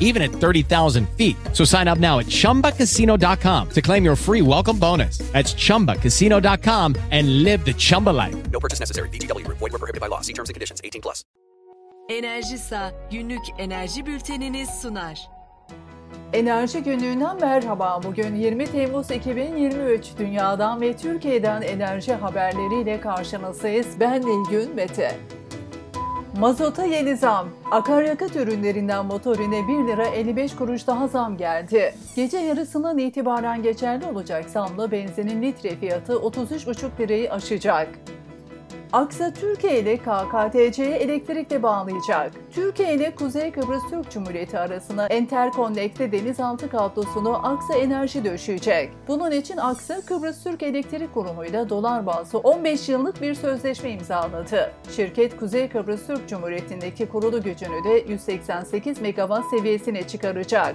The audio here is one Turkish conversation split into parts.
even at 30,000 feet. So sign up now at ChumbaCasino.com to claim your free welcome bonus. That's ChumbaCasino.com and live the Chumba life. No purchase necessary. VGW Group. Void were prohibited by law. See terms and conditions. 18 plus. Enerjisa günlük enerji bülteniniz sunar. Enerji günlüğünden merhaba. Bugün 20 Temmuz 2023 Dünya'dan ve Türkiye'den enerji haberleriyle karşınızdayız. Ben Nilgün Mete. Mazota yeni zam. Akaryakıt ürünlerinden motorine 1 lira 55 kuruş daha zam geldi. Gece yarısından itibaren geçerli olacak zamla benzinin litre fiyatı 33,5 lirayı aşacak. Aksa Türkiye ile KKTC'ye elektrikle bağlayacak. Türkiye ile Kuzey Kıbrıs Türk Cumhuriyeti arasına Interconnect'te denizaltı kablosunu Aksa Enerji döşeyecek. Bunun için Aksa Kıbrıs Türk Elektrik Kurumu ile dolar bazlı 15 yıllık bir sözleşme imzaladı. Şirket Kuzey Kıbrıs Türk Cumhuriyeti'ndeki kurulu gücünü de 188 megawatt seviyesine çıkaracak.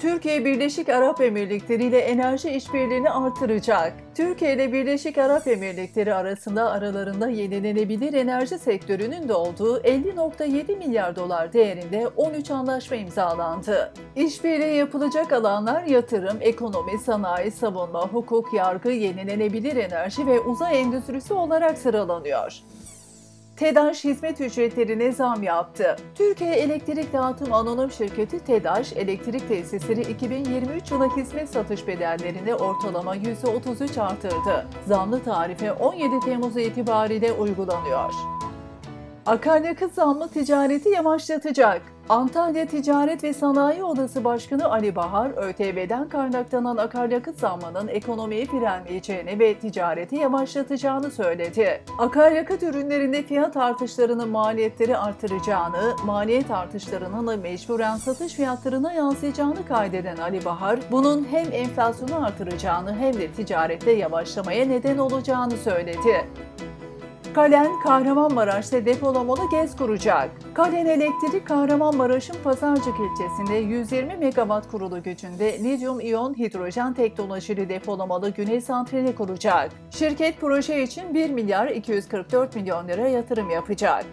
Türkiye Birleşik Arap Emirlikleri ile enerji işbirliğini artıracak. Türkiye ile Birleşik Arap Emirlikleri arasında aralarında yenilenebilir enerji sektörünün de olduğu 50.7 milyar dolar değerinde 13 anlaşma imzalandı. İşbirliği yapılacak alanlar yatırım, ekonomi, sanayi, savunma, hukuk, yargı, yenilenebilir enerji ve uzay endüstrisi olarak sıralanıyor. TEDAŞ hizmet ücretlerine zam yaptı. Türkiye Elektrik Dağıtım Anonim Şirketi TEDAŞ, elektrik tesisleri 2023 yılı hizmet satış bedellerini ortalama %33 artırdı. Zamlı tarife 17 Temmuz itibariyle uygulanıyor. Akaryakıt zammı ticareti yavaşlatacak. Antalya Ticaret ve Sanayi Odası Başkanı Ali Bahar, ÖTV'den kaynaklanan akaryakıt zammının ekonomiyi frenleyeceğini ve ticareti yavaşlatacağını söyledi. Akaryakıt ürünlerinde fiyat artışlarının maliyetleri artıracağını, maliyet artışlarının da mecburen satış fiyatlarına yansıyacağını kaydeden Ali Bahar, bunun hem enflasyonu artıracağını hem de ticarette yavaşlamaya neden olacağını söyledi. Kalen Kahramanmaraş'ta depolamalı GES kuracak. Kalen Elektrik Kahramanmaraş'ın Pazarcık ilçesinde 120 megawatt kurulu gücünde lityum iyon hidrojen teknolojili depolamalı güneş santrali kuracak. Şirket proje için 1 milyar 244 milyon lira yatırım yapacak.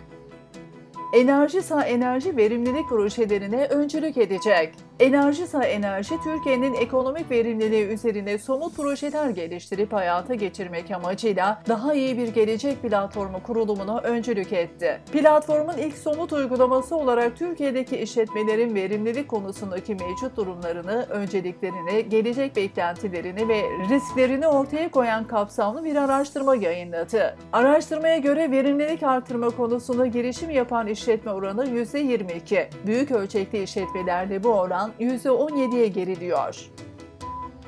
Enerjisa Enerji verimlilik projelerine öncülük edecek. Enerjisa Enerji, Türkiye'nin ekonomik verimliliği üzerine somut projeler geliştirip hayata geçirmek amacıyla daha iyi bir gelecek platformu kurulumuna öncülük etti. Platformun ilk somut uygulaması olarak Türkiye'deki işletmelerin verimlilik konusundaki mevcut durumlarını, önceliklerini, gelecek beklentilerini ve risklerini ortaya koyan kapsamlı bir araştırma yayınladı. Araştırmaya göre verimlilik artırma konusunda girişim yapan işletme oranı %22. Büyük ölçekli işletmelerde bu oran %17'ye geriliyor.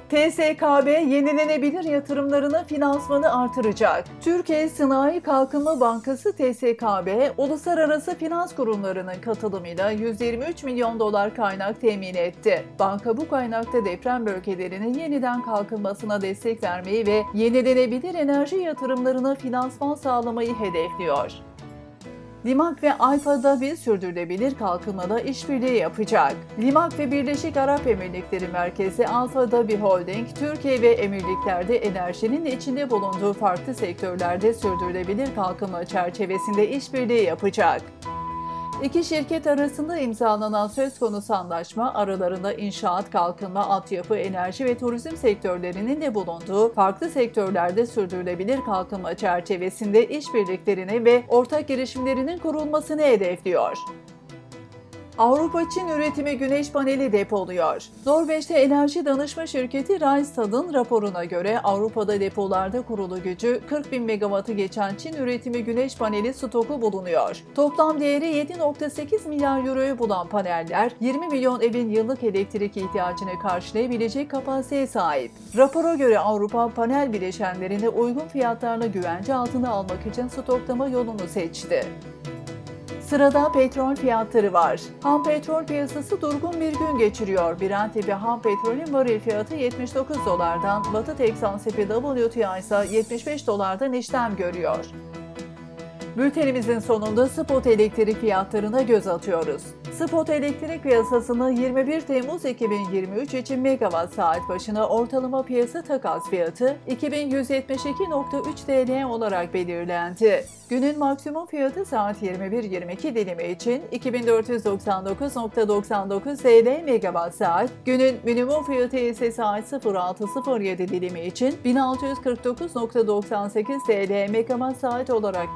TSKB yenilenebilir yatırımlarını finansmanı artıracak. Türkiye Sanayi Kalkınma Bankası TSKB, uluslararası finans kurumlarının katılımıyla 123 milyon dolar kaynak temin etti. Banka bu kaynakta deprem bölgelerinin yeniden kalkınmasına destek vermeyi ve yenilenebilir enerji yatırımlarına finansman sağlamayı hedefliyor. Limak ve Alfa Dhabi sürdürülebilir kalkınmada işbirliği yapacak. Limak ve Birleşik Arap Emirlikleri merkezi Alfa Dhabi Holding, Türkiye ve Emirlikler'de enerjinin içinde bulunduğu farklı sektörlerde sürdürülebilir kalkınma çerçevesinde işbirliği yapacak. İki şirket arasında imzalanan söz konusu anlaşma aralarında inşaat, kalkınma, altyapı, enerji ve turizm sektörlerinin de bulunduğu farklı sektörlerde sürdürülebilir kalkınma çerçevesinde işbirliklerini ve ortak girişimlerinin kurulmasını hedefliyor. Avrupa Çin üretimi güneş paneli depoluyor. Norveç'te enerji danışma şirketi Rystad'ın raporuna göre Avrupa'da depolarda kurulu gücü 40 bin megawattı geçen Çin üretimi güneş paneli stoku bulunuyor. Toplam değeri 7.8 milyar euroyu bulan paneller 20 milyon evin yıllık elektrik ihtiyacını karşılayabilecek kapasiteye sahip. Rapora göre Avrupa panel bileşenlerini uygun fiyatlarla güvence altına almak için stoklama yolunu seçti. Sırada petrol fiyatları var. Ham petrol piyasası durgun bir gün geçiriyor. Brent tipi ham petrolün varil fiyatı 79 dolardan, Batı Teksan tipi WTI ise 75 dolardan işlem görüyor. Bültenimizin sonunda spot elektrik fiyatlarına göz atıyoruz. Spot elektrik piyasasını 21 Temmuz 2023 için megawatt saat başına ortalama piyasa takas fiyatı 2172.3 TL olarak belirlendi. Günün maksimum fiyatı saat 21.22 dilimi için 2499.99 TL megawatt saat, günün minimum fiyatı ise saat 06.07 dilimi için 1649.98 TL megawatt saat olarak